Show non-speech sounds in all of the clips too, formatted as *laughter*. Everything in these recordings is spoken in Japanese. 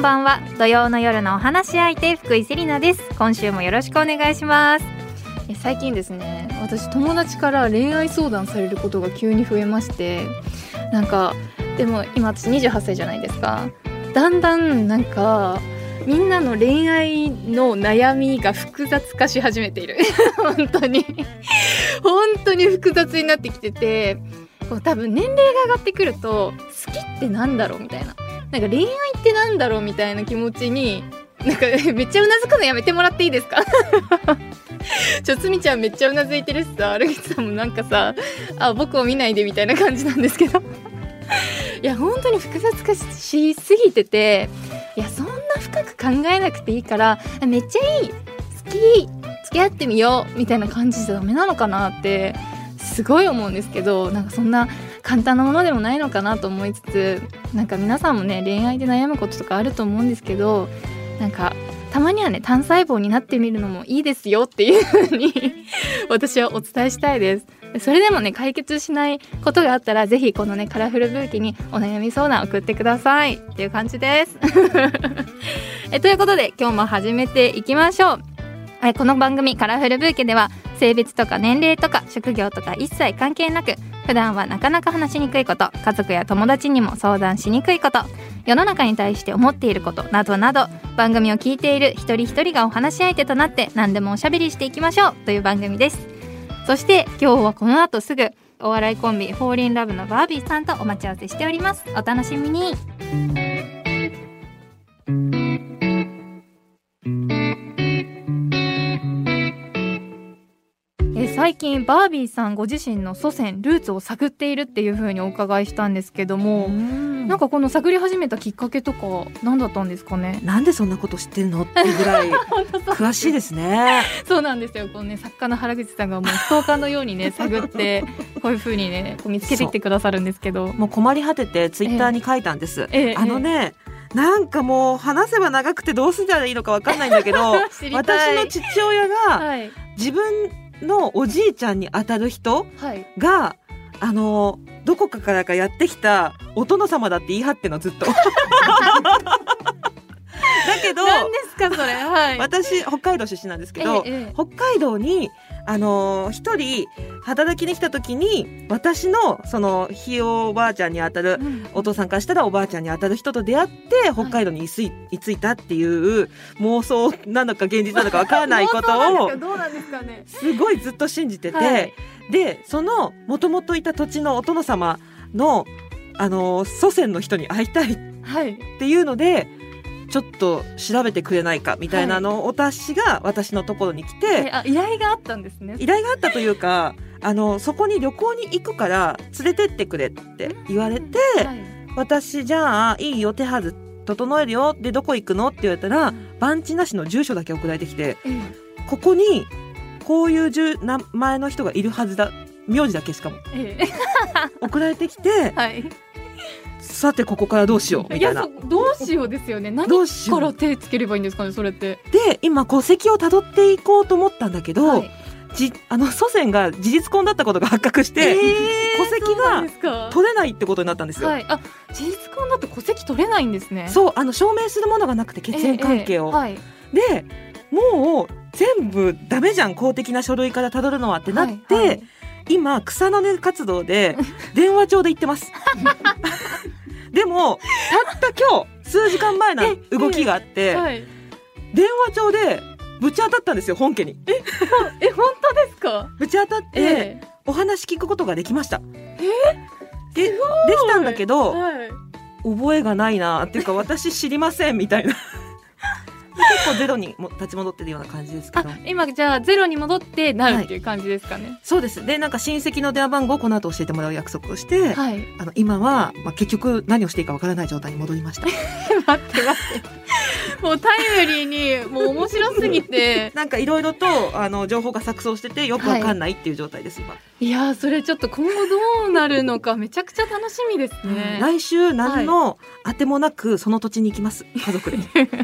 んばんは。土曜の夜のお話し相手福井セリナです。今週もよろしくお願いします。最近ですね私友達から恋愛相談されることが急に増えましてなんかでも今私28歳じゃないですか。だんだんなんかみんなの恋愛の悩みが複雑化し始めている。*laughs* 本当に。本当に複雑になってきててこう多分年齢が上がってくると好きってなんだろうみたいな。なんか恋愛ってなんだろうみたいな気持ちになんか *laughs* めっちゃうなずくのやめてもらっていいですか？*laughs* ちょつみちゃんめっちゃうなずいてるしさ歩口さんもなんかさあ僕を見ないでみたいな感じなんですけど。*laughs* いや本当に複雑化しすぎてていやそんな深く考えなくていいからめっちゃいい好き付き合ってみようみたいな感じじゃダメなのかなってすごい思うんですけどなんかそんな簡単なものでもないのかなと思いつつなんか皆さんもね恋愛で悩むこととかあると思うんですけどなんかたまにはね単細胞になってみるのもいいですよっていう風に *laughs* 私はお伝えしたいです。それでもね解決しないことがあったらぜひこのねカラフルブーケにお悩み相談送ってくださいっていう感じです。*laughs* えということで今日も始めていきましょう。はい、この番組カラフルブーケでは性別とか年齢とか職業とか一切関係なく普段はなかなか話しにくいこと家族や友達にも相談しにくいこと世の中に対して思っていることなどなど番組を聞いている一人一人がお話し相手となって何でもおしゃべりしていきましょうという番組です。そして今日はこの後すぐお笑いコンビフォーリンラブのバービーさんとお待ち合わせしております。お楽しみに。最近バービーさんご自身の祖先ルーツを探っているっていう風にお伺いしたんですけどもなんかこの探り始めたきっかけとか何だったんですかね？なんでそんなこと知ってるのっていうぐらい *laughs* *laughs* 詳しいですね。そうなんですよ。このね作家の原口さんがもうストーカーのようにね *laughs* 探ってこういう風にねこう見つけてきてくださるんですけど。もう困り果ててツイッターに書いたんです。ええあのね、なんかもう話せば長くてどうすればいいのかわかんないんだけど私の父親がはい。自分のおじいちゃんに当たる人はい。があのどこかからかやってきたお殿様だって言い張ってんのずっと。*laughs* だけど何ですかそれ。はい。私北海道出身なんですけど、ええええ。北海道にあのー一人働きに来た時に私のそのひいおばあちゃんにあたるうん。お父さんからしたらおばあちゃんにあたる人と出会って北海道に居つい居ついたっていう妄想なのか現実なのかわからないことをすごいずっと信じてて、はいでそのもともといた土地のお殿様のあのー祖先の人に会いたいっはい。ていうのでちょっと調べてくれないかみたいなのを私が私のところに来て、えあ依頼があったんですね。依頼があったというかあのそこに旅行に行くから連れてってくれって言われて、はい。私じゃあいいよ手はず整えるよでどこ行くの？って言われたら番地なしの住所だけ送られてきてえここにこういう住名前の人がいるはずだ名字だけしかもええ。*laughs* 送られてきてえはいさてここからどうしようみたいな。そ。どうしようですよね。何から手つければいいんですかねそれって。で今戸籍をたどっていこうと思ったんだけど、はい。じあの祖先が事実婚だったことが発覚して、えー戸籍が取れないってことになったんですよ。はい。あ事実婚だと戸籍取れないんですね。うそうあの証明するものがなくて血縁関係を、はい。でもう全部ダメじゃん公的な書類からたどるのはってなって、はいはい今草の根活動で *laughs* 電話帳で行ってます。*laughs* でもたった今日数時間前の動きがあって、はい。電話帳でぶち当たったんですよ本家に。え本当ですか？ぶち当たって、えお話聞くことができました。えでできたんだけど、はい。覚えがないなっていうか私知りませんみたいな結構ゼロにも立ち戻ってるような感じですけあど今じゃあゼロに戻ってなるっていう感じですかね。そうです。でなんか親戚の電話番号をこの後教えてもらう約束をして、はい。あの今は、まあ、結局何をしていいかわからない状態に戻りました。*laughs* 待って待って。もうタイムリーにもう面白すぎて。*laughs* なんかいろいろとあの情報が錯綜しててよくわかんないっていう状態です、今、いやーそれちょっと今後どうなるのかめちゃくちゃ楽しみですね。来週何の当てもなくその土地に行きます。家族で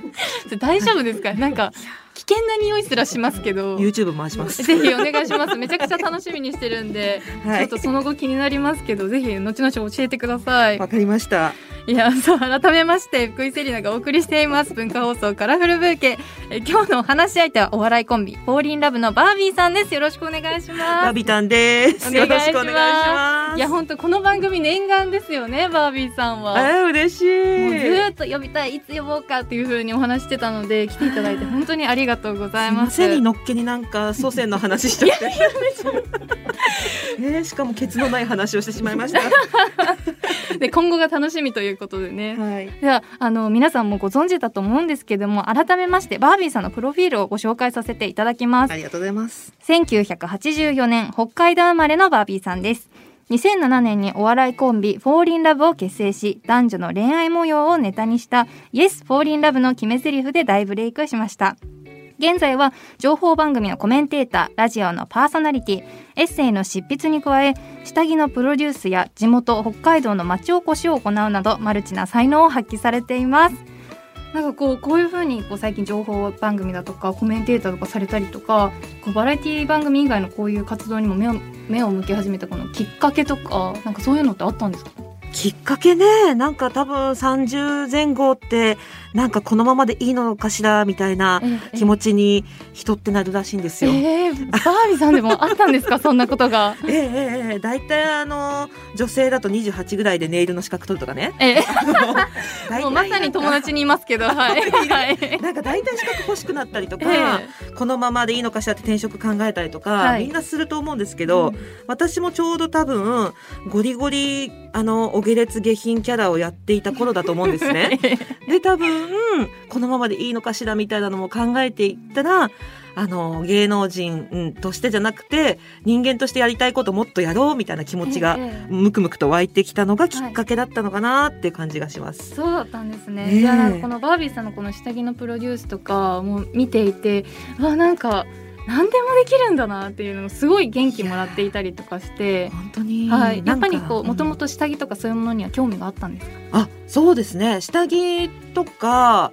*laughs* 大丈夫ですか？なんか危険な匂いすらしますけど。YouTube 回します。ぜひお願いします。めちゃくちゃ楽しみにしてるんで、はい。ちょっとその後気になりますけどぜひ後々教えてください。わかりました。いやそう改めまして福井セリナがお送りしています。文化放送カラフルブーケ。え今日のお話し相手はお笑いコンビフォーリンラブのバービーさんです。よろしくお願いします。バビタンです。よろしくお願いします。いや本当この番組念願ですよねバービーさんは。えー、嬉しもうずい。ーっと呼びたいいつ呼ぼうかっていう風にお話してたので来ていただいて本当にありがとうございます背にのっけになんか祖先の話しちゃって。*laughs* えー、しかもケツのない話をしてしまいました。*laughs* で今後が楽しみということでねはい。ではあの皆さんもご存知だと思うんですけども改めましてバービーさんのプロフィールをご紹介させていただきますありがとうございます。1984年北海道生まれのバービーさんです2007年にお笑いコンビフォーリンラブを結成し男女の恋愛模様をネタにしたイエスフォーリンラブの決め台詞で大ブレイクしました現在は情報番組のコメンテーターラジオのパーソナリティエッセイの執筆に加え下着のプロデュースや地元北海道の町おこしを行うなどマルチな才能を発揮されています。なんかこうこういう風にこう最近情報番組だとかコメンテーターとかされたりとかこうバラエティ番組以外のこういう活動にも目を目を向け始めたこのきっかけとかなんかそういうのってあったんですか？きっかけね、なんか多分30前後って、なんかこのままでいいのかしらみたいな気持ちに人ってなるらしいんですよ。えー、バービーさんでもあったんですか？*laughs* そんなことが。ええええええ大体あの女性だと28ぐらいでネイルの資格取るとかね。え大体 *laughs* もうまさに友達にいますけど、*laughs* はい。はい。なんか大体資格欲しくなったりとか、えこのままでいいのかしらって転職考えたりとか、はいみんなすると思うんですけえど、私もちょうど多分ゴリゴリあのお下劣下品キャラをやっていた頃だと思うんですね。で多分このままでいいのかしらみたいなのも考えていったらあの芸能人うんとしてじゃなくて人間としてやりたいこともっとやろうみたいな気持ちがええムクムクと湧いてきたのがきっかけだったのかなっていう感じがします。そうだったんですね。ねえいやこのバービーさんのこの下着のプロデュースとかも見ていて、わなんか何でもできるんだなっていうのをすごい元気もらっていたりとかして。本当に、はい、やっぱりこうもともんと下着とかそういうものには興味があったんですか？あそうですね下着とか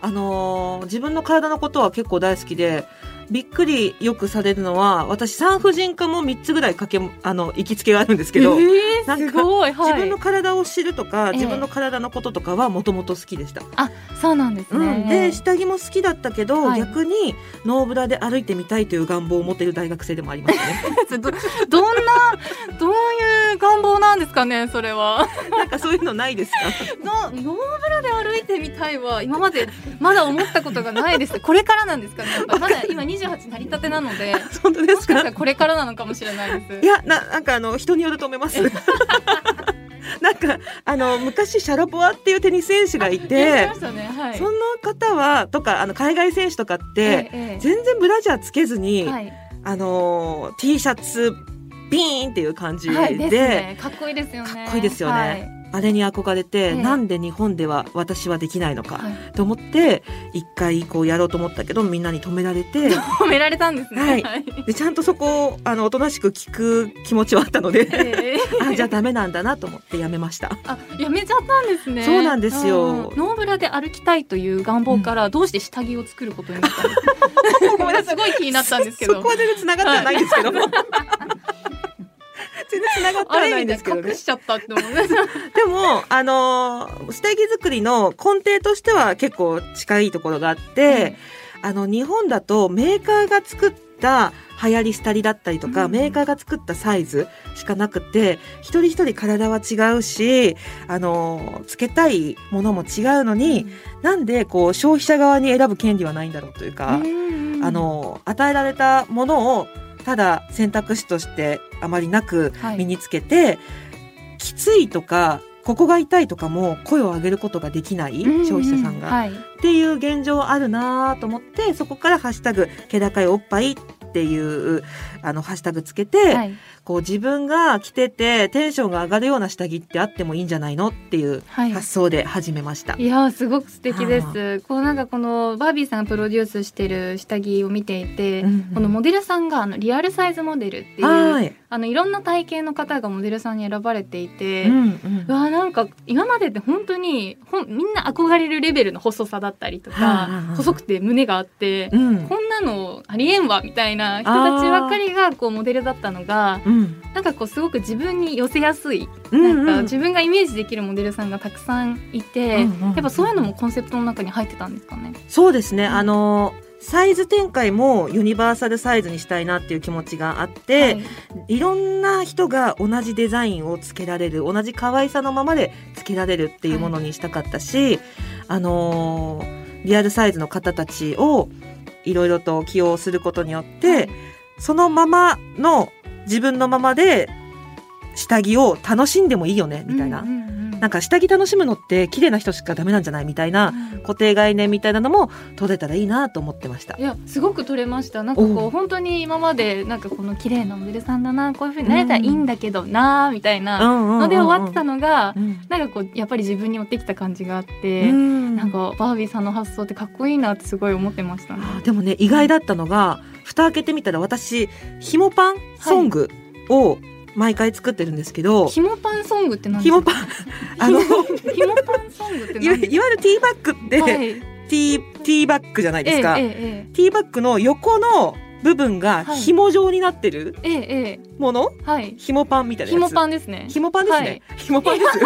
あのー自分の体のことは結構大好きでびっくりよくされるのは私産婦人科も3つぐらいかけあの行きつけがあるんですけど、えなんかー、すごい、はい、自分の体を知るとか、ええ自分の体のこととかはもともと好きでした。あそうなんですね。うん、で下着も好きだったけど、はい逆にノーブラで歩いてみたいという願望を持っている大学生でもありましたね。*laughs* どどんなどういう願望なんですかねそれは。*laughs* なんかそういうのないですか？*laughs* のノーブラで歩いてみたいは今までまだ思ったことがないです。これからなんですかね。まだ今28なりたてなので、*laughs* 本当ですか？もしかしたらこれからなのかもしれないです。いやななんかあの人によると思います。*laughs* なんかあの昔シャラポワっていうテニス選手がいてね。はい。その方はとかあの海外選手とかって、ええ全然ブラジャーつけずに、はい、あの T シャツビーンっていう感じで,、はい、ですね。かっこいいですよね。かっこいいですよねはいあれに憧れて、ええなんで日本では私はできないのか、はいと思って一回こうやろうと思ったけどみんなに止められて *laughs* 褒められたんですね。はいはい。でちゃんとそこをあのおとなしく聞く気持ちはあったのでええ *laughs* あじゃあダメなんだなと思ってやめました。あ、やめちゃったんですね。そうなんですようんノーブラで歩きたいという願望から、どうして下着を作ることになったんですか。*laughs* ごめんすごい気になったんですけど。そこは全然繋がってはないんですけど。全然繋がってないんですけどね隠。しちゃったって思。*laughs* でも、あのー下着作りの根底としては結構近いところがあって、あの、日本だとメーカーが作った流行り廃りだったりとか、うんメーカーが作ったサイズしかなくて、一人一人体は違うし、あのーつけたいものも違うのに、なんでこう消費者側に選ぶ権利はないんだろうというか、うんあ、の与えられたものをただ選択肢としてあまりなくはい。身につけて、きついとかここが痛いとかも声を上げることができない消費者さんが、はい。っていう現状あるなと思ってそこから「ハッシュタグ気高いおっぱい」っていうあのハッシュタグつけて、はい。こう自分が着ててテンションが上がるような下着ってあってもいいんじゃないのっていうはい。発想で始めました。いやーすごく素敵ではす。こうなんかこのバービーさんがプロデュースしてる下着を見ていて、うんうんこのモデルさんがあのリアルサイズモデルっていうはいあのいろんな体型の方がモデルさんに選ばれていて、うんうんうわなんか今までって本当にほんみんな憧れるレベルの細さだったりとか、細くて胸があって、うんこんなのありえんわみたいな人たちばっかりがこうモデルだったのがうん。なんかこうすごく自分に寄せやすい、うんなんか自分がイメージできるモデルさんがたくさんいて、うんうんやっぱそういうのもコンセプトの中に入ってたんですかね？そうですね。あのサイズ展開もユニバーサルサイズにしたいなっていう気持ちがあって、はい。いろんな人が同じデザインをつけられる同じ可愛さのままでつけられるっていうものにしたかったし、あのーリアルサイズの方たちをいろいろと起用することによって、そのままの自分のままで下着を楽しんでもいいよねみたいな、うんうんうん。なんか下着楽しむのって綺麗な人しかダメなんじゃないみたいなうん。固定概念みたいなのも取れたらいいなと思ってました。い。やすごく取れました。なんかこおうう本当に今までなんかこの綺麗なモデルさんだなこういう風になれたらいいんだけどなみたいな。のので終わってたのがうん。なんかこうやっぱり自分に寄ってきた感じがあって、うん。なんかバービーさんの発想ってかっこいいなってすごい思ってましたね。あでもね意外だったのが蓋開けてみたら私ひもパンソングを毎回作ってるんですけど、ひもパンソングって何ひもパン *laughs* あのひもパンソングっていわゆるティーバッグって、はい、ティーティーバッグじゃないですか、えええティーバッグの横の部分がはい。紐状になってるもの、えはい。ひもパンみたいなやつ。ひもパンですね。ひもパンですね、ひもパンです *laughs*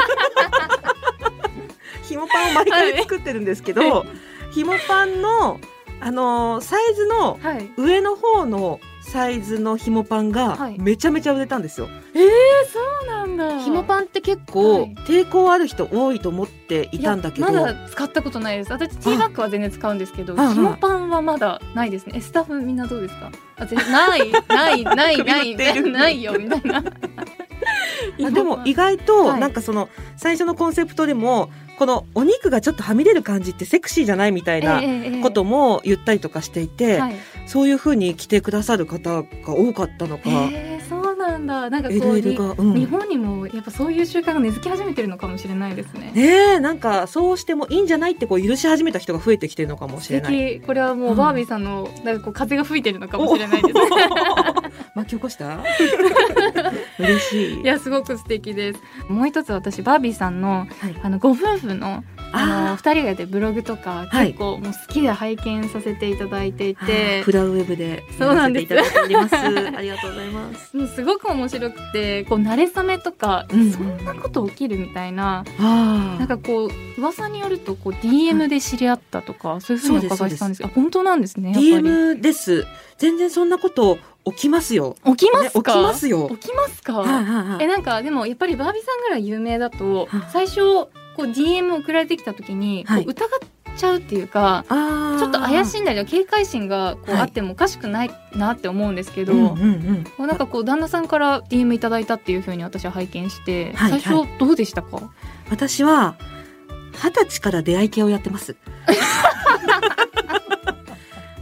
ひもパンを毎回作ってるんですけど、はひもパンのあのーサイズのはい。上の方のサイズのひもパンがはい。めちゃめちゃ売れたんですよ。ええそうなんだ。ひもパンって結構はい。抵抗ある人多いと思っていたんだけど、まだ使ったことないです。私ティーバッグは全然使うんですけどああひもパンはまだないですね。えスタッフみんなどうですか？あ全然ないないない *laughs* 首ない *laughs* ないよみたいな。*laughs* あでも意外とはい。なんかその最初のコンセプトでもこのお肉がちょっとはみ出る感じってセクシーじゃないみたいなことも言ったりとかしていて、はいそういうふうに着てくださる方が多かったのか、へえそうなんだなんかこううん日本にもやっぱそういう習慣が根付き始めてるのかもしれないですね。ねえなんかそうしてもいいんじゃないってこう許し始めた人が増えてきてるのかもしれ素ない。敵これはもうバービーさんのなんかこう風が吹いてるのかもしれないです。巻き起こした？*laughs* 嬉しい。いやすごく素敵です。もう一つ私バービーさんのはい。あのご夫婦のあのあ二人がやってるブログとかはい。結構もう好きで拝見させていただいていーて、フラウェブでそうなんです。ありがとうございます。もうすごく面白くてこう慣れ初めとか、うんうん。そんなこと起きるみたいなあなんかこう噂によるとこう DM で知り合ったとか、そういうふうにお伺いしたんですが本当なんですね DM です。全然そんなこと起きますよ。起きます起きますよ。起きますか、はいはいはい。えなんかでもやっぱりバービーさんぐらい有名だとはい。最初こう DM 送られてきた時にこはい。う疑っちゃうっていうか、ちょっと怪しんだり警戒心がこうはい。あってもおかしくないなって思うんですけど、うんうんうん。こうなんかこう旦那さんから DM いただいたっていうふうに私は拝見して、はいはい。最初どうでしたか、私は二十歳から出会い系をやってます。*laughs*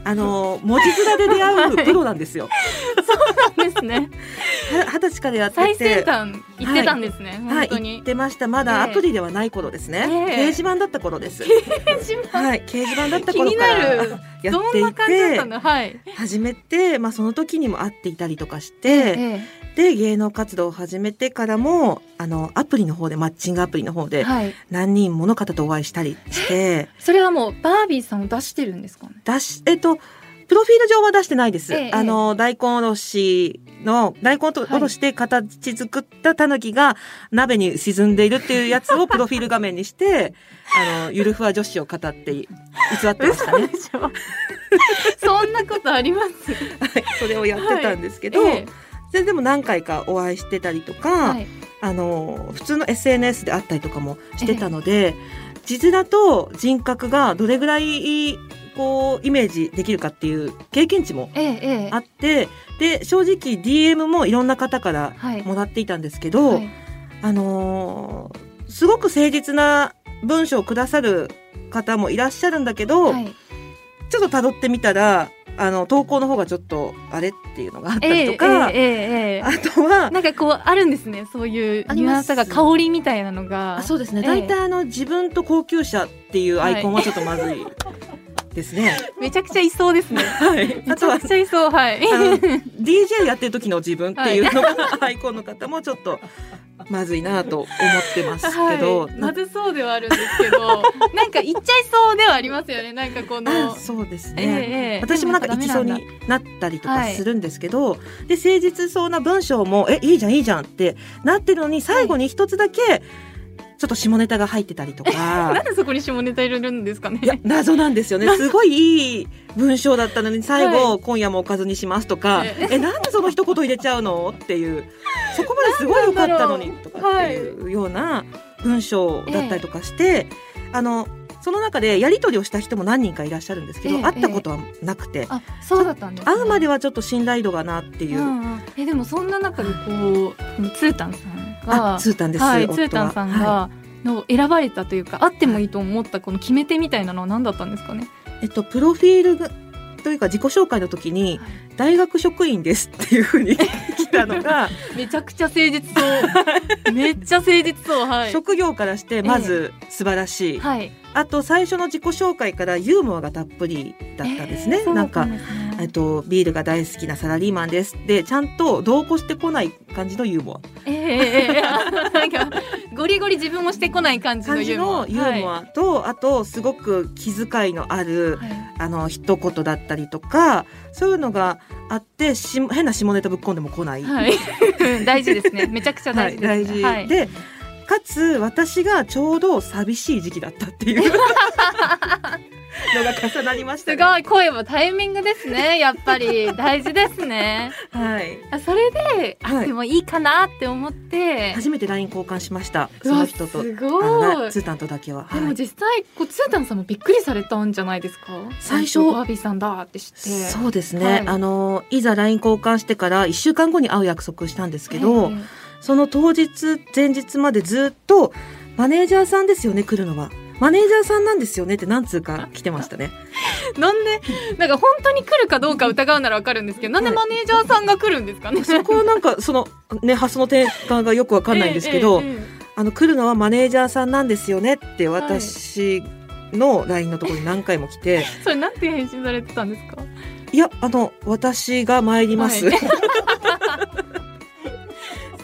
あの文字面で出会うプロなんですよ。*laughs* ですねは二十歳からやって最て。先端行ってたんですね、はい、本当に言っ。てました。まだアプリではない頃ですね。ええ掲示板だった頃です。自分はい、掲示板だった頃からなるやってどんないてはい、始めて、まあその時にも会っていたりとかして、えで芸能活動を始めてからもあのアプリの方でマッチングアプリの方えではい、何人もの方とお会いしたりして、*laughs* それはもうバービーさんを出してるんですかね？出しえっとプロフィール上は出してないです。ええあの大根おろしの大根おろして形作ったタヌキが鍋に沈んでいるっていうやつを *laughs* プロフィール画面にして、あのゆるふわ女子を語って偽ってましたね。*laughs* そんなことあります？はい。それをやってたんですけど、えそれでも何回かお会いしてたりとえか、はい。あの普通の SNS であったりとかもしてたので、字面と人格がどれぐらいこうイメージできるかっていう経験値もあってで正直 DM もいろんな方からはい。もらっていたんですけど、はい。あのーすごく誠実な文章をくださる方もいらっしゃるんだけど、はい。ちょっと辿ってみたらあの投稿の方がちょっとあれっていうのがあったええりとか、えええええあとはえなんかこうあるんですねそういうニュアンスが香りみたいなのが。あそうですね、ええ。大体あの自分と高級車っていうアイコンはちょっとまずい、っですね。*laughs* めちゃくちゃいそうですね。はい。めちゃあとはくちゃいそうはい。DJ やってる時の自分っていうのが、*laughs* アイコンの方もちょっとまずいなと思ってますけど、はい、まずそうではあるんですけど *laughs* なんか言っちゃいそうではありますよね。なんかこあのそうですええね。ええ。私もなんか行きそうになったりとかするんですけど、で誠実そうな文章もえいいじゃんいいじゃんってなってるのに最後に一つだけちょっと下ネタが入ってたりとダメ *laughs* なん。でそこに下ネタ入れるんですかね。いや謎なんですよね。すごいいい文章だったのに最後、今夜もおかずにしますとか。ええなんでその一言入れちゃうのっていう。そこまですごい良かったのにとかっていうような文章だったりとかして、あのその中でやり取りをした人も何人かいらっしゃるんですけど、ええ会ったことはなくて、あそうだったんです、ね、会うまではちょっと信頼度がなっていう、うんうん。えでもそんな中でこうツータンさんがあツータンです、はい、夫ツータンさんが、はの選ばれたというかあってもいいと思ったこの決め手みたいなのは何だったんですかね？いえっと、プロフィールがというか自己紹介の時に大学職員ですっていうふうに *laughs* 来たのが、めちゃくちゃ誠実そう。めっちゃ誠実そう。はい。職業からしてまず素晴らしい、はい。あと最初の自己紹介からユーモアがたっぷりだったんですね、えーなんかえっと、ビールが大好きなサラリーマンですでちゃんと同行してこない感じのユーモえーえーえーんかゴリゴリ自分もしてこない感じじのユーモア。のユーモアと、あとすごく気遣いのあるはい。はいあの一言だったりとかそういうのがあってし変な下ネタぶっ込んでも来ない、はい。*laughs* 大事ですね。めちゃくちゃ大事です、ね。はい大事、はいでかつ私がちょうど寂しい時期だったっていう。*laughs* のが重なりましたね、すごい声もタイミングですね。やっぱり。*laughs* 大事ですね。はい。あそれで、あはい。でもいいかなって思って。初めて LINE 交換しました。その人と。すあごい。のツータンとだけは、でもはい実際こうツータンさんもびっくりされたんじゃないですか？最初。バービーさんだって知って。そうですね、はい。あのいざ LINE 交換してから1週間後に会う約束したんですけど、えその当日前日までずっとマネージャーさんですよね来るのは。マネージャーさんなんですよねって何通か来てましたね。え *laughs* なんでなんか本当に来るかどうか疑うならわかるんですけどなんでマネージャーさんが来るんですかね？そこはなんかそのね発想の転換がよくわかんないんですけど、ええええあの来るのはマネージャーさんなんですよねって私の LINE のところに何回も来て、*laughs* それなんて返信されてたんですか？い、やあの私が参ります、はい *laughs*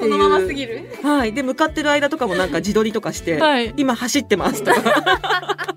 そのまますぎる？はい、で向かってる間とかもなんか自撮りとかして、はい。今走ってますとか。*laughs*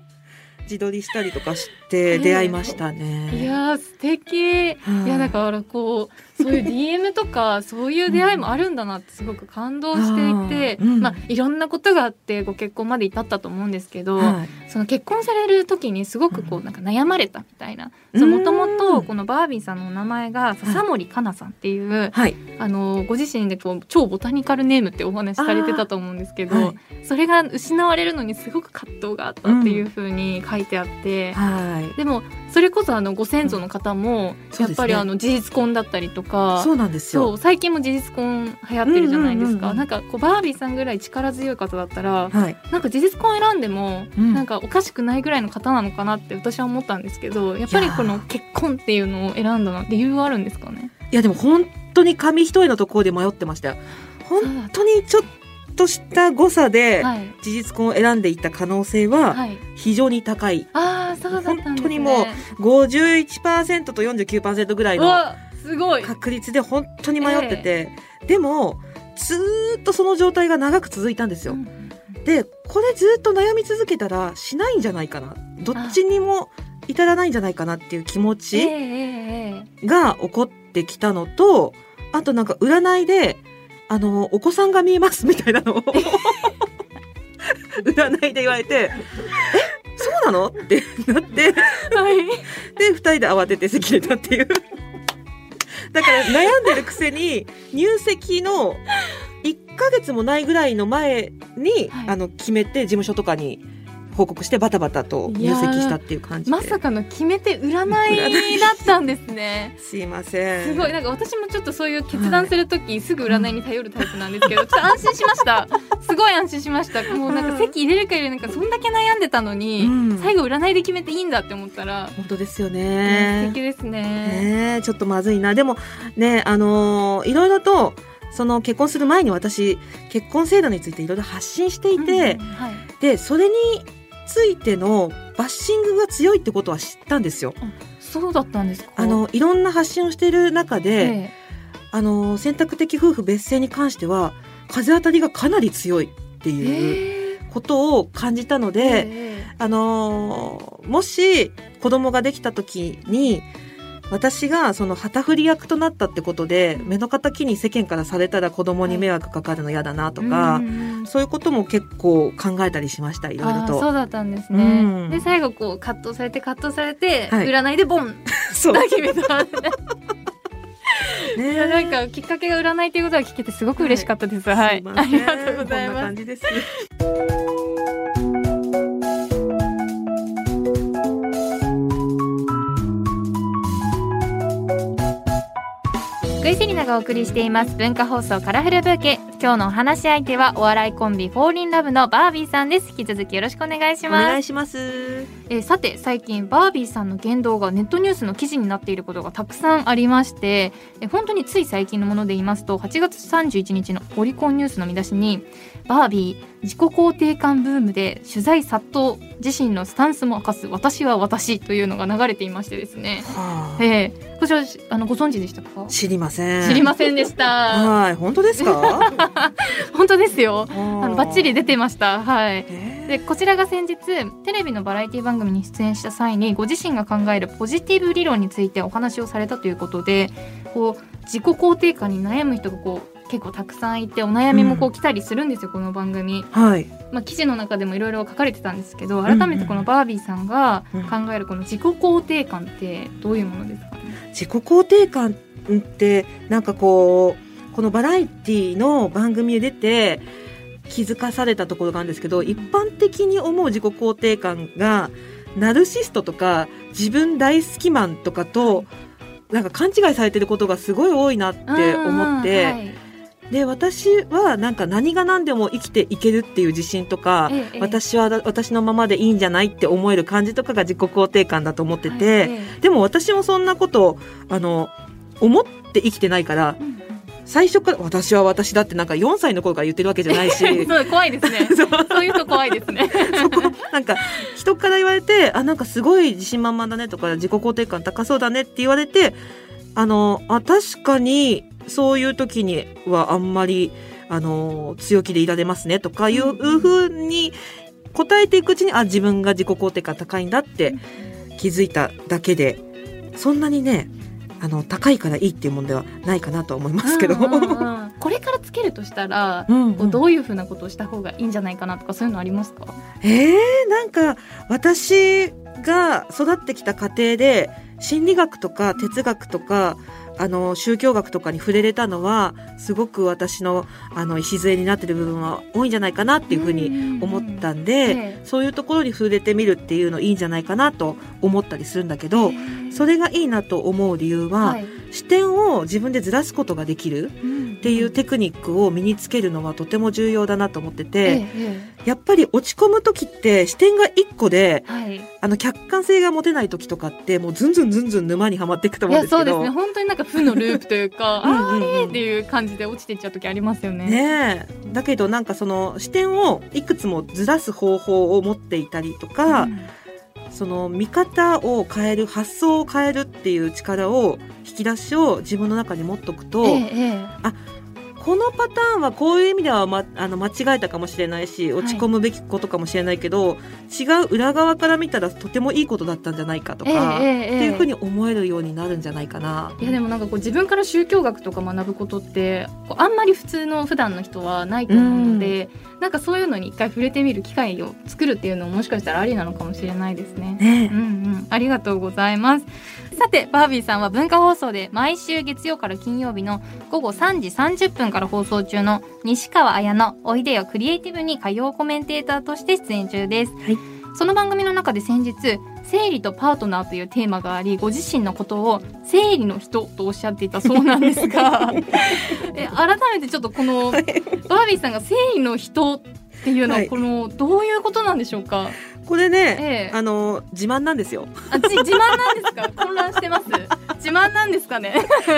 自撮りしたりとかして出会いましたね。いやー素敵。はい。いやだからこうそういう DM とかそういう出会いもあるんだなってすごく感動していて、うんまあいろんなことがあってご結婚まで至ったと思うんですけど、はい。その結婚される時にすごくこうなんか悩まれたみたいなうん。もともとこのバービーさんのお名前が笹森かなさんっていう、はい、あのご自身でこう超ボタニカルネームってお話しされてたと思うんですけど、はい。それが失われるのにすごく葛藤があったっていうふうに書いてあって、はい、でもそれこそあのご先祖の方もやっぱりあの事実婚だったりとか。そうなんですよ。そう最近も事実婚流行ってるじゃないですか、うんうんうんうんなんかこうバービーさんぐらい力強い方だったらはい、なんか事実婚選んでも、うん。なんかおかしくないぐらいの方なのかなって私は思ったんですけどやっぱりこの結婚っていうのを選んだの理由はあるんですかね？いやでも本当に紙一重のところで迷ってましたよ。本当にちょっとした誤差ではい、事実婚を選んでいった可能性ははい、非常に高い。ああそうだったんですね。本当にも51%と49%ぐらいうのわすごい。確率で本当に迷ってて、でもずーっとその状態が長く続いたんですよ。うんでこれずっと悩み続けたらしないんじゃないかな。どっちにも至らないんじゃないかなっていう気持ええちええが起こってきたのとあとなんか占いであのお子さんが見えますみたいなのを *laughs* 占いで言われて「えそうなの?」ってなって。ええはい。で二人で慌てて席出たっていう。だから悩んでるくせに入籍の1ヶ月もないぐらいの前に、はい。あの決めて事務所とかに報告してバタバタと入籍したっていう感じで。まさかの決めて占いだったんですね。*laughs* すいません。すごいなんか私もちょっとそういう決断するとき、すぐ占いに頼るタイプなんですけど、ちょっと安心しました。すごい安心しました。もうなんか席入れるか入れないかそんだけ悩んでたのに、うん。最後占いで決めていいんだって思ったら、本当ですよ素ね敵ですね。ねえちょっとまずいな。でもねあのーいろいろとその結婚する前に私結婚制度についていろいろ発信していて、うんうんはい。でそれについてのバッシングが強いってことは知ったんですよ。そうだったんですか？あのいろんな発信をしている中で、ええ。あの選択的夫婦別姓に関しては風当たりがかなり強いっていうえことを感じたのえで、え。あのーもし子供ができた時に私がその旗振り役となったってことで目の敵に世間からされたら子供に迷惑かかるの嫌だなとか、うんうんうん。そういうことも結構考えたりしましたいろいろと。そうだったんですね、うん。で最後こう葛藤されて葛藤されて、はい。占いでボン。*laughs* そう。だ決めた *laughs* いねやなんかきっかけが占いということが聞けてすごく嬉しかったです。はい、すいありがとうございこんなます感じです。福井セリナがお送りしています文化放送カラフルブーケ。今日のお話し相手はお笑いコンビフォーリンラブのバービーさんです。引き続きよろしくお願いしおます。願いします。えーさて最近バービーさんの言動がネットニュースの記事になっていることがたくさんありましてえー本当につい最近のもので言いますと8月31日のオリコンニュースの見出しにバービー自己肯定感ブームで取材殺到自身のスタンスも明かす私は私というのが流れていましてですね、はあ。えーこちらあのご存知でしたか？知りません。知りませんでした。はい、本当ですか？*laughs* 本当ですよ。あ。あのバッチリ出てました。はい。へーでこちらが先日テレビのバラエティ番組に出演した際にご自身が考えるポジティブ理論についてお話をされたということでこう自己肯定感に悩む人がこう結構たくさんいてお悩みもこう来たりするんですよ、この番組、はい。まあ、記事の中でもいろいろ書かれてたんですけどんうん改めてこのバービーさんがうん。考えるこの自己肯定感ってどういうものですかね、自己肯定感ってなんかこうこのバラエティの番組で出て気づかされたところがあるんですけど一般的に思う自己肯定感がナルシストとか自分大好きマンとかとなんか勘違いされてることがすごい多いなって思って、うんうんはいで私はなんか何が何でも生きていけるっていう自信とか、ええ私は私のままでいいんじゃないって思える感じとかが自己肯定感だと思ってて、はいえでも私もそんなことあの思って生きてないからえうん。最初から私は私だってなんか4歳の頃から言ってるわけじゃないし。*laughs* そう怖いですね。*laughs* そう。そういう人怖いですね。*laughs* そこなんか人から言われてあなんかすごい自信満々だねとか自己肯定感高そうだねって言われてあのあ確かにそういう時にはあんまりあの強気でいられますねとかいうふうに答えていくうちにあ自分が自己肯定感高いんだって気づいただけでそんなにねあの高いからいいっていうもんではないかなとは思いますけど。うんうんうんこれからつけるとしたらうん。こうどういうふうなことをした方がいいんじゃないかなとかそういうのありますか？えー、なんか私が育ってきた家庭で心理学とか哲学とかあの宗教学とかに触れれたのはすごく私のあの礎になってる部分は多いんじゃないかなっていうふうに思ったんで、ええそういうところに触れてみるっていうのいいんじゃないかなと思ったりするんだけど、それがいいなと思う理由は、はい視点を自分でずらすことができるっていうテクニックを身につけるのはとても重要だなと思ってて、やっぱり落ち込む時って視点が一個でえはい。あの客観性が持てない時とかってもうずんずんずんずん沼にはまっていくとい思うんですけど。やそうですね。本当になんか負のループというかうんあれっていう感じで落ちていっちゃう時ありますよね。ねえ。だけどなんかその視点をいくつもずらす方法を持っていたりとか、うんその見方を変える発想を変えるっていう力を引き出しを自分の中に持っとくと、ええええこのパターンはこういう意味では、ま、あの間違えたかもしれないし落ち込むべきことかもしれないけど、違う裏側から見たらとてもいいことだったんじゃないかとか、ええええっていうふうに思えるようになるんじゃないかな。いやでもなんかこう自分から宗教学とか学ぶことってあんまり普通の普段の人はないと思うので、なんかそういうのに一回触れてみる機会を作るっていうのももしかしたらありなのかもしれないですね。ねうんうん、ありがとうございます。さて、バービーさんは文化放送で毎週月曜から金曜日の午後3時30分から放送中の西川綾のおいでよクリエイティブに火曜コメンテーターとして出演中です。はい。その番組の中で先日、生理とパートナーというテーマがあり、ご自身のことを生理の人とおっしゃっていたそうなんですが、*laughs* え改めてちょっとこの、バービーさんが生理の人っていうのは、はい。この、どういうことなんでしょうか？これね、ええあの自慢なんですよ。あ、じ自慢なんですか？*laughs* 混乱してます？自慢なんですかね？*laughs*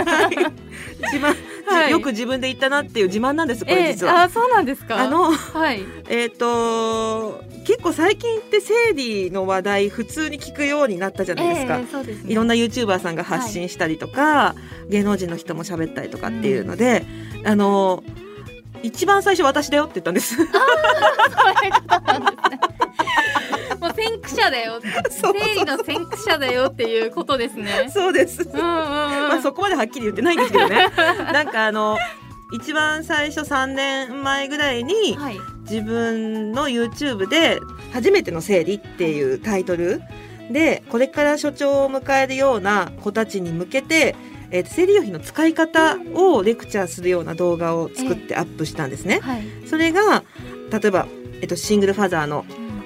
自慢、はいよよく自分で言ったなっていう自慢なんですこれえ実は。あそうなんですか？あのはいえっ、と結構最近って生理の話題普通に聞くようになったじゃないですか。ええそうですねいろんな YouTuber さんが発信したりとか、芸能人の人も喋ったりとかっていうので、あの一番最初私だよって言ったんです。そういうことなんですね。もう先駆者だよ。生理の先駆者だよっていうことですね。そうです。うんうんうん、まあそこまではっきり言ってないんですけどね。*laughs* なんかあの一番最初3年前ぐらいにはい。自分の YouTube で「初めての生理」っていうタイトル。でこれから所長を迎えるような子たちに向けて、えー生理用品の使い方をレクチャーするような動画を作ってアップしたんですね。はい、それが例えば、えっと、シングルファザーの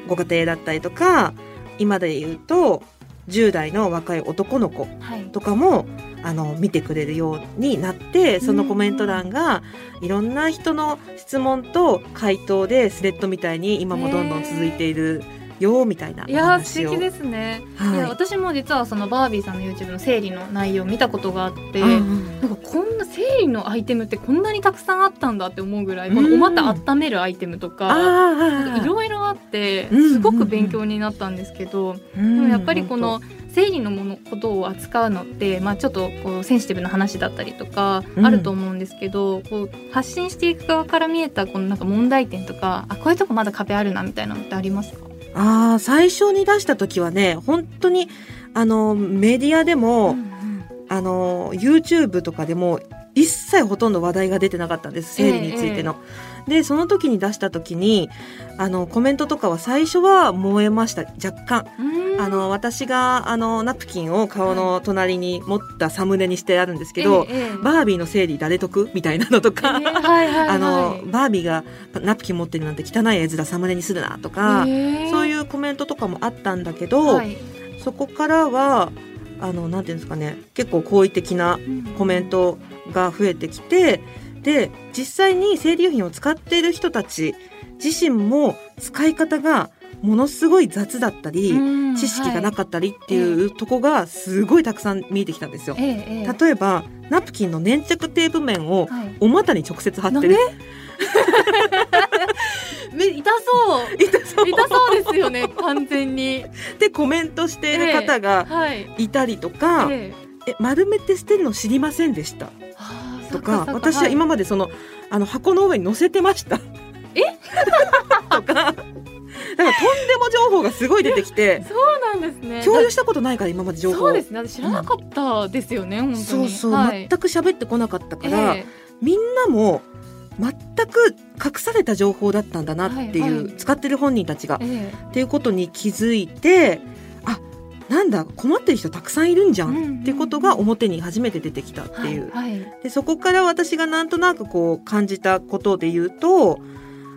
ご家庭だったりとか今で言うと10代の若い男の子はい。とかもあの見てくれるようになってそのコメント欄がいろんな人の質問と回答でスレッドみたいに今もどんどん続いているよみたいないおやー素敵ですね、はい。い、や私も実はそのバービーさんの YouTube の生理の内容を見たことがあってうんなんかこんな生理のアイテムってこんなにたくさんあったんだって思うぐらい、うん。このお股温めるアイテムとあかいーろいろあってうんすごく勉強になったんですけど、ででもやっぱりこの生理のものことを扱うのって、まあ、ちょっとこうセンシティブな話だったりとかうん。あると思うんですけど、こう発信していく側から見えたこのなんか問題点とかあこういうとこまだ壁あるなみたいなのってありますか？あー最初に出した時はね本当にあのメディアでも、あの YouTube とかでも一切ほとんど話題が出てなかったんです生理についての。でその時に出した時にあのコメントとかは最初は燃えました若干。うん。あの私があのナプキンを顔の隣に持ったサムネにしてあるんですけど、ええええ。バービーの生理誰得？みたいなのとか、ええはいはいはい。あのバービーがナプキン持ってるなんて汚い絵面サムネにするなとか、そういううコメントとかもあったんだけど、はい。そこからはあのなんていうんですかね結構好意的なコメントが増えてきてで実際に生理用品を使っている人たち自身も使い方がものすごい雑だったり、知識がなかったりっていうとこがすごいたくさん見えてきたんですよ。ええええ。例えばナプキンの粘着テープ面をはい。お股に直接貼ってる。*laughs* め痛そう。痛そう。痛そうですよね完全に。でコメントしている方がはい。いたりとか、ええ。え丸めて捨てるの知りませんでした？とか私は今までそのあの箱の上に載せてました。え？とか。だからとんでも情報がすごい出てきて。そうなんですね。共有したことないから今まで情報そうですね。私知らなかったですよね、本当に。そうそう、はい。全く喋ってこなかったから、え。みんなも全く隠された情報だったんだなっていう、はいはい。使ってる本人たちが、ええ。っていうことに気づいてあなんだ困ってる人たくさんいるんじゃん、うんうんうん。っていうことが表に初めて出てきたっていう、はいはい。でそこから私がなんとなくこう感じたことで言うと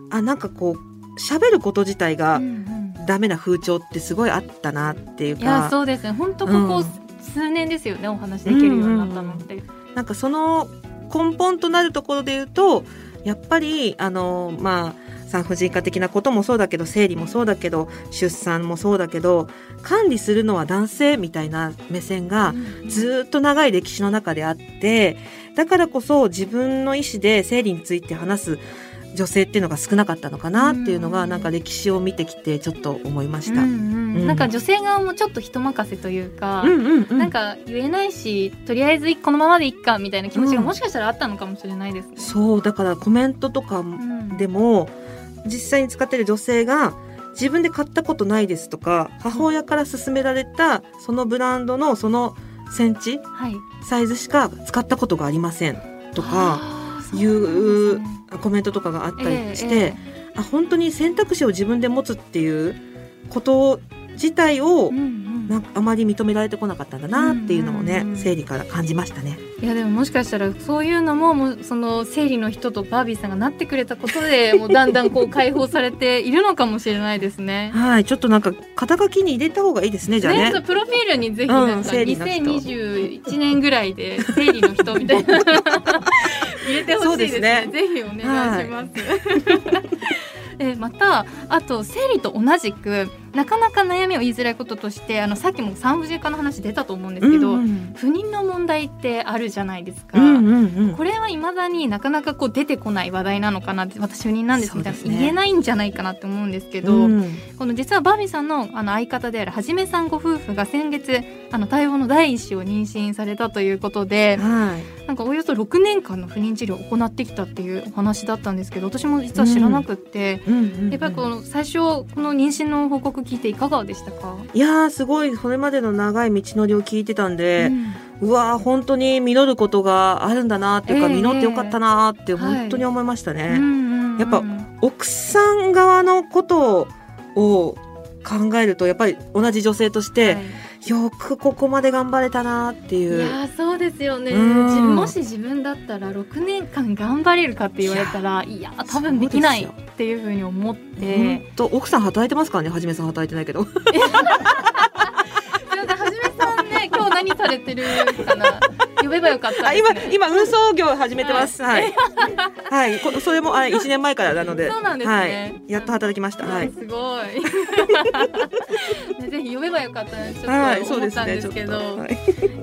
あなんかこう喋ること自体がうんうん。ダメな風潮ってすごいあったなっていういやか、そうですね。本当ここうん。数年ですよね、お話できるようになったのって、なんかその根本となるところで言うとやっぱりあのまあ産婦人科的なこともそうだけど生理もそうだけど出産もそうだけど管理するのは男性みたいな目線がうん。ずーっと長い歴史の中であってだからこそ自分の意思で生理について話す女性っていうのが少なかったのかなっていうのうん。がなんか歴史を見てきてちょっと思いました。うんうんうん。なんか女性側もちょっと人任せというか、うんうんうん。なんか言えないしとりあえずこのままでいっかみたいな気持ちがうん。もしかしたらあったのかもしれないですね。そうだからコメントとかうん。でも実際に使ってる女性が自分で買ったことないですとか母親から勧められたそのブランドのそのセンチはい、サイズしか使ったことがありませんとかいそうコメントとかがあったりして、えあ本当に選択肢を自分で持つっていうこと自体をなんかあまり認められてこなかったんだなっていうのをね、うんうんうん生理から感じましたね。いやでももしかしたらそういうのももうその生理の人とバービーさんがなってくれたことで *laughs* もうだんだんこう解放されているのかもしれないですね。はい、ちょっとなんか肩書きに入れた方がいいですね、じゃあね。そうプロフィールにぜひなんうんか生理の人2021年ぐらいで生理の人みたいな *laughs* 入れてほしいですね。そうですね。ぜひお願いします。*laughs* えまたあと生理と同じくなかなか悩みを言いづらいこととしてあのさっきも産婦人科の話出たと思うんですけど、うんうん。不妊の問題ってあるじゃないですか。うんうんうん。これはいまだになかなかこう出てこない話題なのかなって私不妊なんです。みたいな、ね言えないんじゃないかなって思うんですけど、うん。この実はバービーさんのあの相方であるはじめさんご夫婦が先月あの待望の第一子を妊娠されたということではい。なんかおよそ6年間の不妊治療を行ってきたっていうお話だったんですけど私も実は知らなくって、うんうんうん。やっぱりこの最初この妊娠の報告聞いていかがでしたか、いやーすごいそれまでの長い道のりを聞いてたんで、うん。うわー本当に実ることがあるんだなっていうか、ええ実ってよかったなーってはい本当に思いましたね、うんうんうん。やっぱ奥さん側のことを考えるとやっぱり同じ女性として、はいよくここまで頑張れたなーっていいうやーそうですよね。うん。もし自分だったら6年間頑張れるかって言われたらいや多分できないっていうふうに思っ本て当奥さん働いてますからね。はじめさん働いてないけど *laughs* さんね今日何されてるかな？呼べばよかったあです、ね、今今運送業始めてます。はい。はい、こそれもあ1年前からなので。そうなんですね。はい、やっと働きました。はい。あすごい。*laughs* ねぜひ呼べばよかったなちょはいっと思ったんそうですね。ですけど、ちょっと。はい。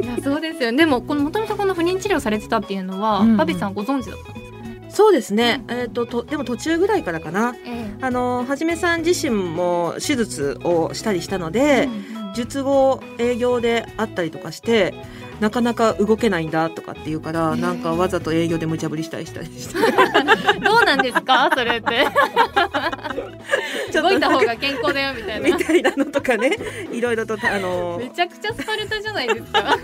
いやそうですよ。ねでもこのもともとこの不妊治療されてたっていうのは、バビさんご存知だったんですか？そうですね、えっ、ととでも途中ぐらいからかな。えあのはじめさん自身も手術をしたりしたのえで、うんうん術後営業であったりとかしてなかなか動けないんだとかっていうから、なんかわざと営業で無茶ぶりしたりしたりして。*laughs* どうなんですか？それって。*laughs* 動いた方が健康だよみたいな。みたいなのとかね。いろいろとあのめちゃくちゃスパルタじゃないですか。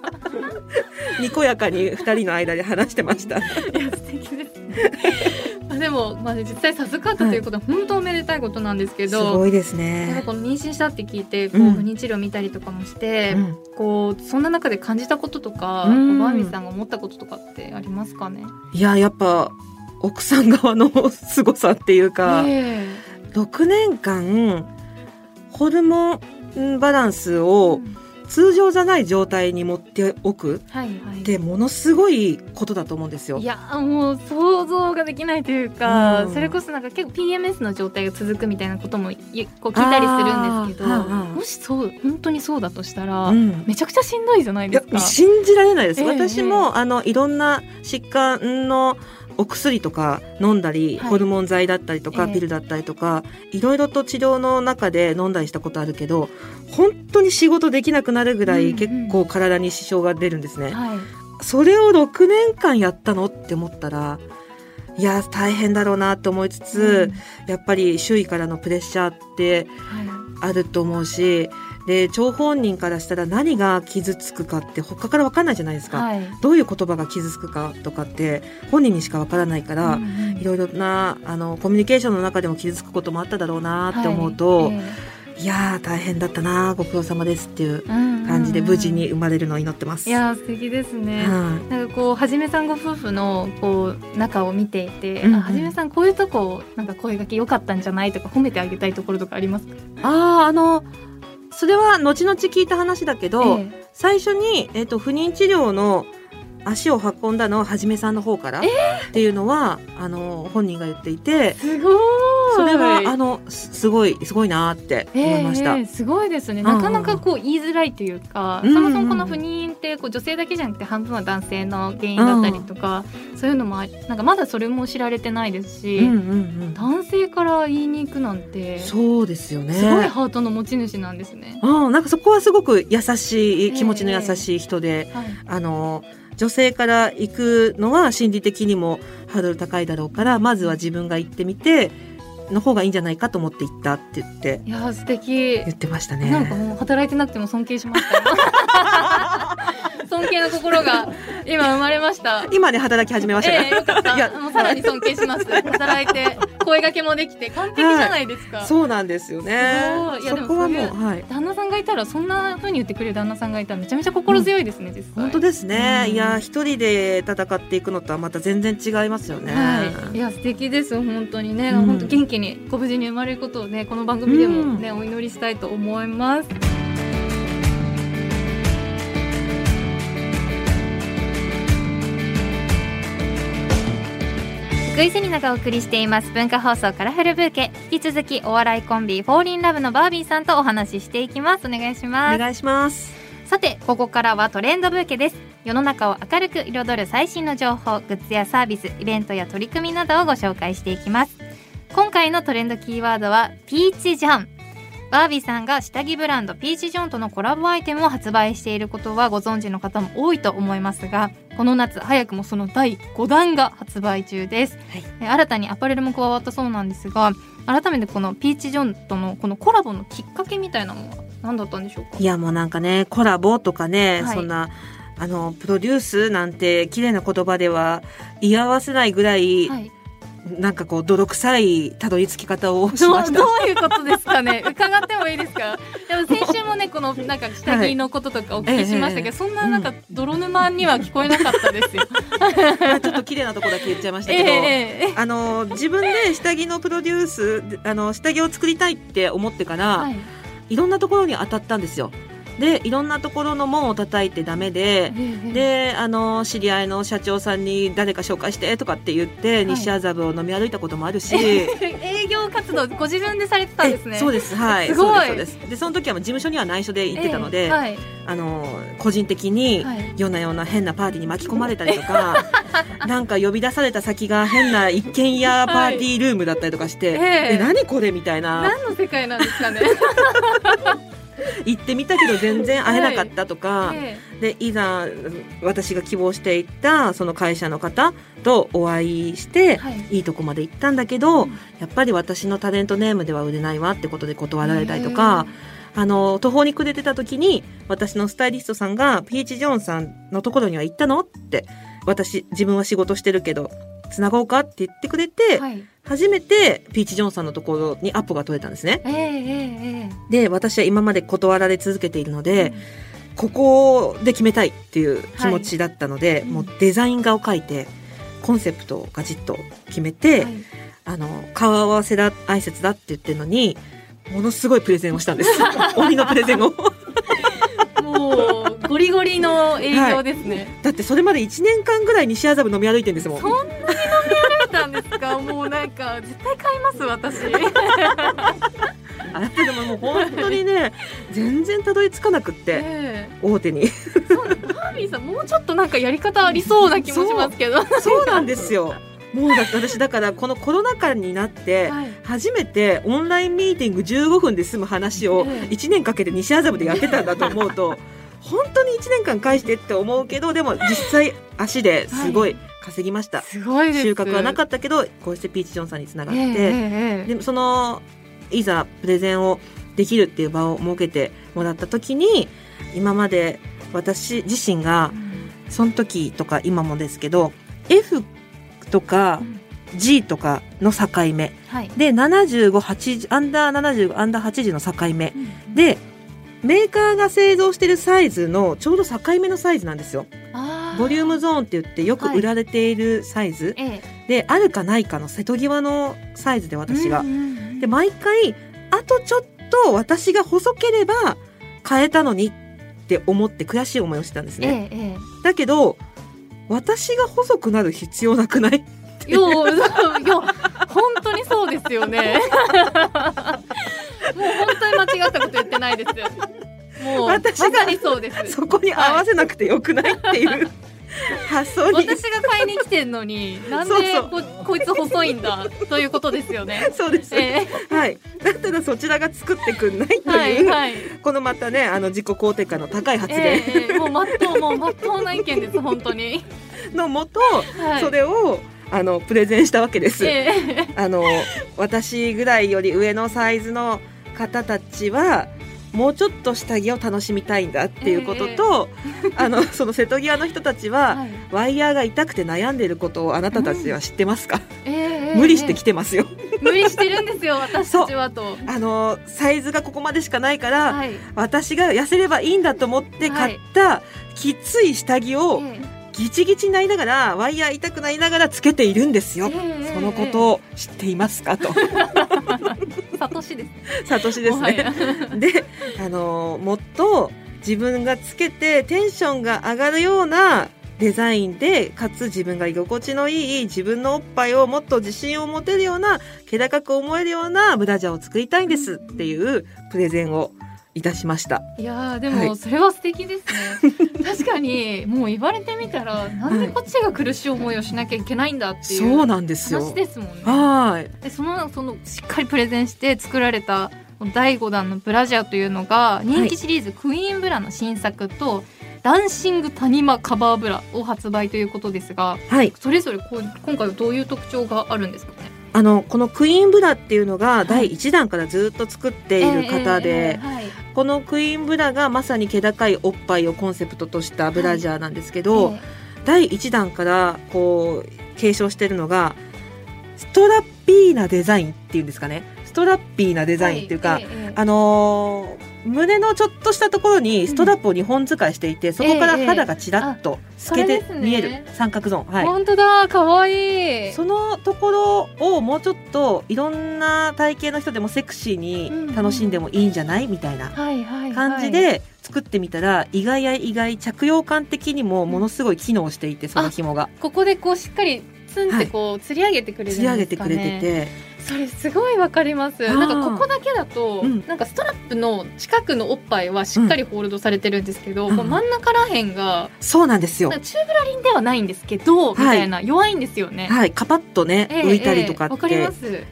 *laughs* にこやかに二人の間で話してました。いや素敵ですね。まあでも、まあ、実際授かったということは本当おめでたいことなんですけすど、ごいですね。ぱ。この妊娠したって聞いてこう、うん不妊治療見たりとかもして、うん。こうそんな中で感じたこととか、うん。バーミーさんが思ったこととかってありますかね、いややっぱ奥さん側の凄さっていうか、え6年間ホルモンバランスえをうん通常じゃない状態に持っておくはいはい。ってものすごいことだと思うんですよ。い。やもう想像ができないというか、うん。それこそなんか結構 PMS の状態が続くみたいなこともいこう聞いたりするんですけど、あーはあはあもしそう本当にそうだとしたら、うん。めちゃくちゃしんどいじゃないですか。信じられないです、ええ私も、あのいろんな疾患のお薬とか飲んだり、はい。ホルモン剤だったりとか、ええ。ピルだったりとかいろいろと治療の中で飲んだりしたことあるけど本当に仕事できなくなるぐらいうんうん。結構体に支障が出るんですね、はい。それを6年間やったのって思ったらいや大変だろうなって思いつつ、やっぱり周囲からのプレッシャーってはあると思うしで張本人からしたら何が傷つくかって他から分かんないじゃないですか、いはい。どういう言葉が傷つくかとかって本人にしか分からないから、うんうんいろいろなあのコミュニケーションの中でも傷つくこともあっただろうなって思うと、はい。い、やー大変だったなご苦労様ですっていうええうんうんうん。感じで無事に生まれるのを祈ってます。いやー素敵ですね。はい。なんかこうはじめさんご夫婦のこう仲を見ていて、うんうん。あはじめさんこういうとこなんか声掛け良かったんじゃないとか褒めてあげたいところとかありますか？あああのそれは後々聞いた話だけど、ええ。最初に、えっと不妊治療の足を運んだのははじめさんの方から？っていうのは、あの本人が言っていてすごい。それはあのすすごいすごいなって思いました。ええすごいですね。うんうんなかなかこう言いづらいというか、うんうんそもそもこの不妊ってこう女性だけじゃなくて半分は男性の原因だったりとか、そういうのもあなんかまだそれも知られてないですし、うんうんうん男性から言いに行くなんてすそうですよね。ごいハートの持ち主なんですね。うん、なんかそこはすごく優しい気持ちの優しい人で、はい。あの女性から行くのは心理的にもハードル高いだろうからまずは自分が行ってみての方がいいんじゃないかと思って行ったって言っていやー素敵。言ってましたね。なんかもう働いてなくても尊敬しましたよ。尊敬の心が今生まれました。今ね働き始めましたええよかった。いやもうさらに尊敬します。働いて声掛けもできて完璧じゃないですか。そうなんですよね。い。いやそこはもでもうはい。旦那さんがいたらそんな風に言ってくれる旦那さんがいたらめちゃめちゃ心強いですね、実際。本当ですね、うん。いや一人で戦っていくのとはまた全然違いますよね、はい、いや素敵です本当にね、うん。本当元気にご無事に生まれることをねこの番組でもね、お祈りしたいと思います。福井セリナがお送りしています。文化放送カラフルブーケ。引き続きお笑いコンビフォーリンラブのバービーさんとお話ししていきます。お願いしおます。願いします。さてここからはトレンドブーケです。世の中を明るく彩る最新の情報グッズやサービスイベントや取り組みなどをご紹介していきます。今回のトレンドキーワードはピーチジャン。バービーさんが下着ブランドピーチジョンとのコラボアイテムを発売していることはご存知の方も多いと思いますがこの夏早くもその第5弾が発売中です、はい。え新たにアパレルも加わったそうなんですが改めてこのピーチジョンとのこのコラボのきっかけみたいなのは何だったんでしょうか？いやもうなんかねコラボとかね、はい。そんなあのプロデュースなんて綺麗な言葉では言い合わせないぐらい、はいなんかこう泥臭いたどり着き方をしました。*laughs* どういうことですかね？伺ってもいいですか？でも先週もねこのなんか下着のこととかお聞きしましたけど、ええそんななんか泥沼には聞こえなかったですよ。*laughs* まあちょっと綺麗なところだけ言っちゃいましたけど、*laughs* ええええ。あの自分で下着のプロデュースあの下着を作りたいって思ってから、はい。い、ろんなところに当たったんですよ。でいろんなところの門を叩いてダメで、であの知り合いの社長さんに誰か紹介してとかって言って、い。西麻布を飲み歩いたこともあるし。営業活動ご自分でされてたんですね。えそうです。はい。すごい。そうですそうです。でその時はもう事務所には内緒で行ってたので、ええはい。あの個人的にはい。夜な夜な変なパーティーに巻き込まれたりとか *laughs* なんか呼び出された先が変な一軒家パーティールームだったりとかして、ええ。え何これみたいな。何の世界なんですかね。*laughs* 行ってみたけど全然会えなかったとか、えでいざ私が希望していったその会社の方とお会いして、えはい。いいとこまで行ったんだけど、うん。やっぱり私のタレントネームでは売れないわってことで断られたりとか、あの途方に暮れてた時に私のスタイリストさんが「ピーチ・ジョンさんのところには行ったの?」って私自分は仕事してるけどつなごうかって言ってくれて、はい。初めてピーチ・ジョンさんのところにアポが取れたんですね。ええええで私は今まで断られ続けているので、ここで決めたいっていう気持ちだったので、い。もうデザイン画を描いてコンセプトをガチッと決めて、はい。あの顔合わせだ挨拶だって言ってるのにものすごいプレゼンをしたんです。*laughs* 鬼のプレゼンをゴリゴリの営業ですね。だってそれまで1年間ぐらい西麻布飲み歩いてるんですもんそんなに飲み歩いたんですか？もうなんか絶対買います私。あでももう本当にね全然たどり着かなくってえ大手にえそうバービーさんもうちょっとなんかやり方ありそうな気もしますけど。*laughs* そうなんですよもうだ私だからこのコロナ禍になってはい初めてオンラインミーティング15分で済む話をええ1年かけて西麻布でやってたんだと思うと本当に1年間返してって思うけどでも実際足ですごい稼ぎました、すごい。収穫はなかっったけどこうしてピーチ・ジョンさんにつながって、ええええええ。でもそのいざプレゼンをできるっていう場を設けてもらった時に今まで私自身がその時とか今もですけど F とか G とかの境目。はい。で7580アンダー70アンダー80の境目。でメーカーが製造してるサイズのちょうど境目のサイズなんですよ。あボリュームゾーンって言ってよく売られているサイズ、ええ。であるかないかの瀬戸際のサイズで私が、うんうんうんで毎回あとちょっと私が細ければ変えたのにって思って悔しい思いをしてたんですね、えええだけど私が細くなる必要なくないいや本当にそうですよねもう本当に間違ったこと言ってないですよ。もうま私がさにそうです。そこに合わせなくてよくないっていう。*laughs* 発想に。私が買いに来てんのになんでここいつ細いんだということですよね。そうです、えはい。だったらそちらが作ってくんないという、いはい。このまたねあの自己肯定感の高い発え言えええもうまっとうもうまっとうな意見です本当に。のもと、はい。それをあのプレゼンしたわけです、ええ。あの私ぐらいより上のサイズの方たちはもうちょっと下着を楽しみたいんだっていうことと、*laughs* あのその瀬戸際の人たちは、はい。ワイヤーが痛くて悩んでいることをあなたたちは知ってますか、ええええ無理してきてますよ、無理してるんですよ *laughs* 私たちはと。あのサイズがここまでしかないから、はい。私が痩せればいいんだと思って買ったきつい下着をええギチギチになりながらワイヤー痛くなりながらつけているんですよ、ええそのことを知っていますか？と。*laughs* サトシです。サトシですね。*laughs* であのもっと自分がつけてテンションが上がるようなデザインでかつ自分が居心地のいい自分のおっぱいをもっと自信を持てるような気高く思えるようなブラジャーを作りたいんですっていうプレゼンをいたしました。いやーではいもそれは素敵ですね、*laughs* 確かにもう言われてみたらなんでこっちが苦しい思いをしなきゃいけないんだっていうそうなんですよ話。ですもんねはい。でそのそのしっかりプレゼンして作られた第5弾のブラジャーというのが人気シリーズ、クイーンブラの新作とダンシング谷間カバーブラを発売ということですがはい。それぞれこう今回はどういう特徴があるんですかね？あの、このクイーンブラっていうのが第1弾からずっと作っている方で、このクイーンブラがまさに気高いおっぱいをコンセプトとしたブラジャーなんですけど、え第1弾からこう継承してるのがストラッピーなデザインっていうんですかね。ストラッピーなデえザインっていうか、はええええ。あのー胸のちょっとしたところにストラップを2本使いしていて、そこから肌がちらっと透けて見える三角ゾーン、はい、本当だ可愛いそのところをもうちょっといろんな体型の人でもセクシーに楽しんでもいいんじゃないみたいなはいはいはい。感じで作ってみたら意外や意外着用感的にもものすごい機能していてその紐が。ここでこうしっかりツンってこう釣り上げてくれるんですか、ね。釣り上げてくれててそれすごいわかります。なんかここだけだと、うん。なんかストラップの近くのおっぱいはしっかりホールドされてるんですけど、うん真ん中らへんがそうなんですよ。チューブラリンではないんですけど、みたい。な弱いんですよね、はい。カパッとねええ浮いたりとかって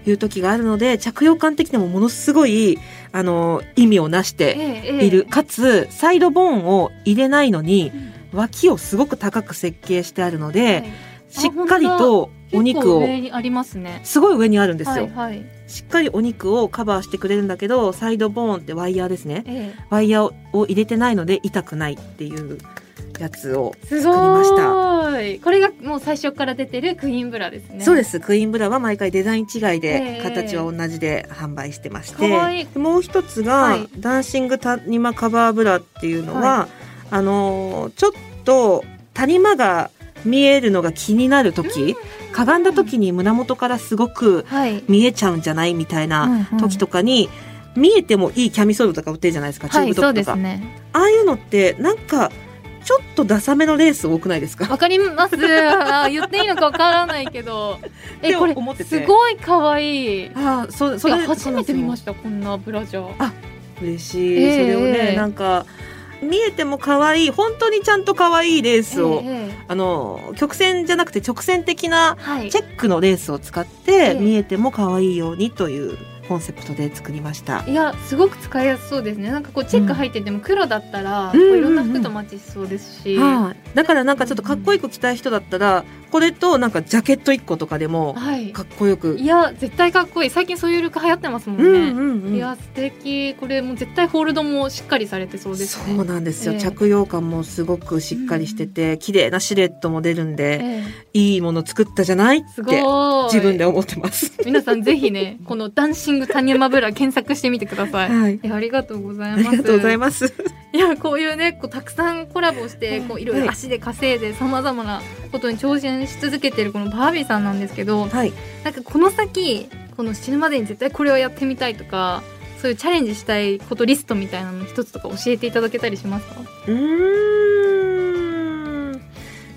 いう時があるので着用感的にもものすごいあの意味をなしてえええいる。かつサイドボーンを入れないのにうん。脇をすごく高く設計してあるので、はい。しっかりとお肉を。上にありますね。すごい上にあるんですよ、はいはい。しっかりお肉をカバーしてくれるんだけどサイドボーンってワイヤーですね。えワイヤーを入れてないので痛くないっていうやつを作りました。ごいこれがもう最初から出てるクイーンブラですね。そうです。クイーンブラは毎回デザイン違いえでえ形は同じで販売してまして、かわい。いもう一つが、はい。ダンシング谷間カバーブラっていうのは、はあのーちょっと谷間が見えるのが気になる時、かがんだ時に胸元からすごくはい。見えちゃうんじゃないみたいなうんうん。時とかに、見えてもいいキャミソールとか売ってるじゃないですかチューブトップとか、ですね。ああいうのってなんかちょっとダサめのレース多くないですか？わかります。あー言っていいのかわからないけど。*laughs* えこれすごい可愛い。ああそそれ初めて見まししたこんなブラジャー。た嬉しい、ええそれをね、ええ。なんか見えても可愛い本当にちゃんと可愛いレースを、ええええ。あの曲線じゃなくて直線的なはい。チェックのレースを使って、ええ。見えても可愛いようにというコンセプトで作りました。いやすごく使いやすそうですね。なんかこうチェック入ってても黒だったら、ういろんな服とマッチしそうですし、はい、だからなんかちょっとかっこいい子着たい人だったらこれとなんかジャケット1個とかでもはい。かっこよく、いや絶対かっこいい。最近そういうルック流行ってますもんね、うんうんうん。いや素敵。これもう絶対ホールドもしっかりされてそうですね。そうなんですよ、ええ。着用感もすごくしっかりしてて、綺麗なシルエットも出るんで、ええ。いいもの作ったじゃないってい。自分で思ってます。*laughs* 皆さんぜひねこのダンシングタニマブラ検索してみてください、はい。いやありがとうございあますりがとうございます。いやこういうねこうたくさんコラボしてこういろいろはい足で稼いでさまざまなことに挑戦し続けてるこのバービーさんなんですけどはい。なんかこの先この死ぬまでに絶対これをやってみたいとかそういうチャレンジしたいことリストみたいなの一つとか教えていただけたりしますか？うーん。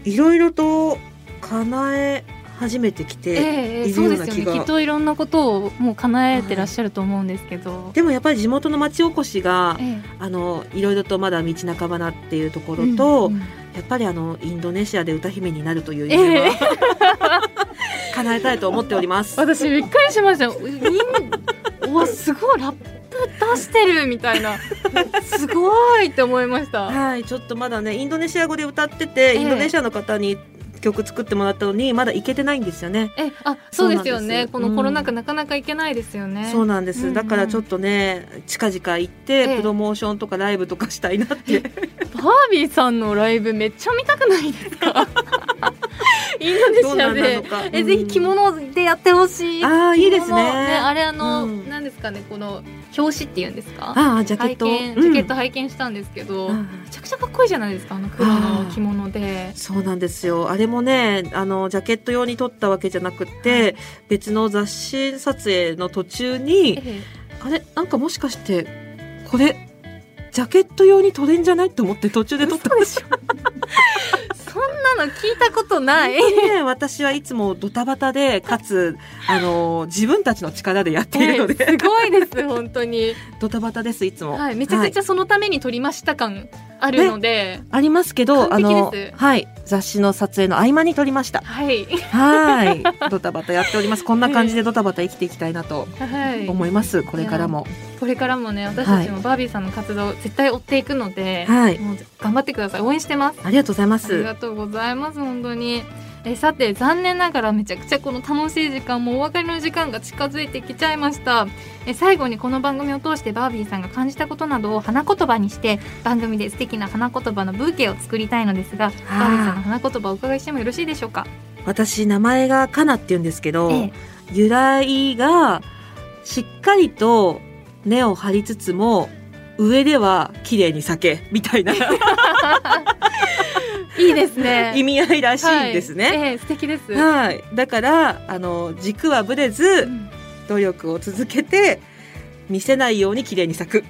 いろいろと叶え始めてきて、ええいるそうですよような気がね。きっといろんなことをもう叶えてらっしゃると思うんですけど、でもやっぱり地元の町おこしが、ええ。あのいろいろとまだ道半ばなっていうところと、うんうん。やっぱりあのインドネシアで歌姫になるというえ夢えは、*laughs* 叶えたいと思っております。*laughs* 私びっくりしました。みんうわすごいラップ出してるみたいな。すごいって思いました。はい、ちょっとまだねインドネシア語で歌ってて、ええ。インドネシアの方に曲作ってもらったのにまだ行けてないんですよね。えあそうですよね。このコロナ禍なかなか行けないですよね、そうなんです、うんうん。だからちょっとね近々行って、ええ。プロモーションとかライブとかしたいなって。バービーさんのライブめっちゃ見たくないですか？インドネシアでのか。えぜひ着物でやってほしい。ああいいですね。着物あれあの、うんですかねこの表紙っていうんですか？ああジャケット。うん。ジャケット拝見したんですけど、あめちゃくちゃかっこいいじゃないですかあの黒の着物で。そうなんですよ。あれもねあのジャケット用に撮ったわけじゃなくて、別の雑誌撮影の途中にえあれなんかもしかしてこれジャケット用に撮れんじゃない？って思って途中で撮ったんですよ。そそんなの聞いたことない。ね、私はいつもドタバタで、*laughs* かつ、あの、自分たちの力でやっているので、えーすごいです本当に。ドタバタです、いつも。はいめちゃくちゃそのために撮りました感あるのでありますけど、あのはい、雑誌の撮影の合間に撮りました。はいはい、ドタバタやっております。*laughs* こんな感じでドタバタ生きていきたいなとはい思います。これからも。これからもね私たちもバービーさんの活動絶対追っていくので、はい、もう頑張ってください応援してますありがとうございまありす。がとうございます本当にえさて残念ながらめちゃくちゃこの楽しい時間もうお別れの時間が近づいてきちゃいました。え最後にこの番組を通してバービーさんが感じたことなどを花言葉にして番組で素敵な花言葉のブーケを作りたいのですがバービーさんの花言葉をお伺いしてもよろしいでしょうか？私、名前がかなって言うんですけど、ええ。由来が、しっかりと根を張りつつも、上では綺麗に咲け、みたいな。いいですね。意味合いらしいんですね。はい。ええ素敵です、はい、だからあの軸はぶれうずん。努力を続けて見せないように綺麗に咲く。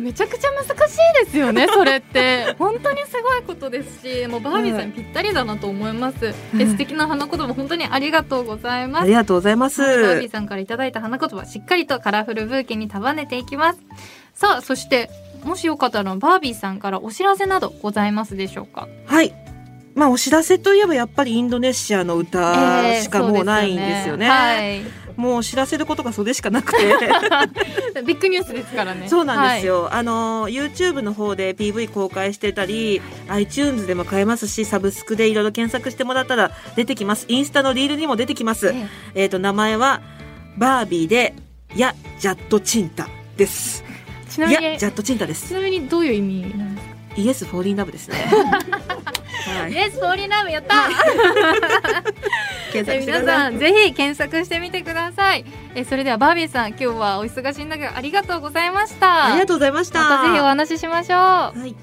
めちゃくちゃ難しいですよね *laughs* それって。本当にすごいことですしもうバービーさんにぴったりだなと思います、え素敵な花言葉本当にありがとうございます。ありがとうございます。バービーさんからいただいた花言葉しっかりとカラフルブーケに束ねていきます。さあそしてもしよかったらバービーさんからお知らせなどございますでしょうか？はい。まあお知らせといえばやっぱりインドネシアの歌えーしかもうないんですよね。はいもう知らせることがそれしかなくて。*laughs* ビッグニュースですからねそうなんですよ。あの YouTube の方で PV 公開してたり、iTunes でも買えますし、サブスクでいろいろ検索してもらったら出てきます。インスタのリールにも出てきます。はいええっ、と名前はバービーでやジャットチンタです。えちないみにやジャットチンタです。ちなみにどういう意味なんですか？イエスフォーリンラブですね。はい。イエスフォーリーラブ *laughs* やった *laughs* 検皆。さんぜひ検索してみてくださいえそれではバービーさん今日はお忙しい中ありがとうございましたありがとうございました。またぜひお話ししましょうはい。